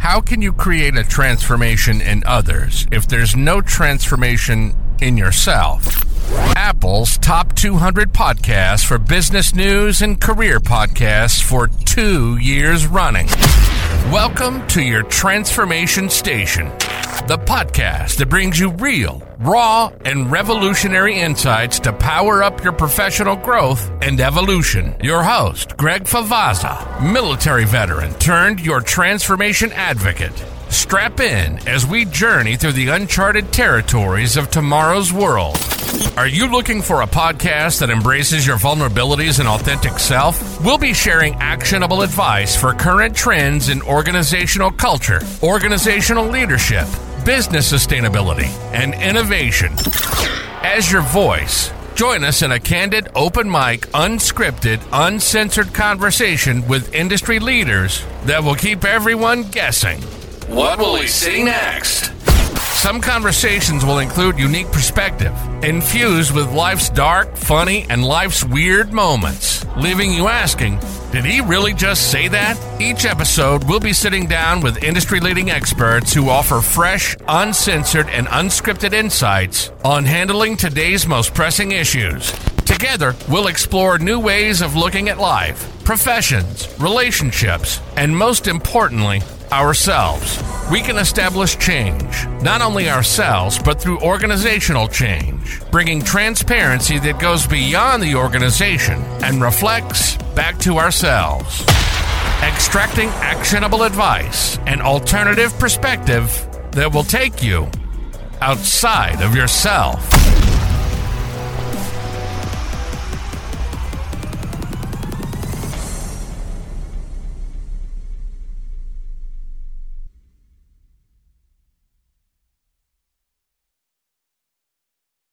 How can you create a transformation in others if there's no transformation in yourself? Apple's top 200 podcasts for business news and career podcasts for two years running. Welcome to your Transformation Station, the podcast that brings you real, raw, and revolutionary insights to power up your professional growth and evolution. Your host, Greg Favazza, military veteran turned your transformation advocate. Strap in as we journey through the uncharted territories of tomorrow's world. Are you looking for a podcast that embraces your vulnerabilities and authentic self? We'll be sharing actionable advice for current trends in organizational culture, organizational leadership, business sustainability, and innovation. As your voice, join us in a candid, open mic, unscripted, uncensored conversation with industry leaders that will keep everyone guessing. What will we see next? Some conversations will include unique perspective, infused with life's dark, funny, and life's weird moments, leaving you asking, did he really just say that? Each episode, we'll be sitting down with industry leading experts who offer fresh, uncensored, and unscripted insights on handling today's most pressing issues. Together, we'll explore new ways of looking at life, professions, relationships, and most importantly, ourselves. We can establish change, not only ourselves, but through organizational change, bringing transparency that goes beyond the organization and reflects back to ourselves. Extracting actionable advice and alternative perspective that will take you outside of yourself.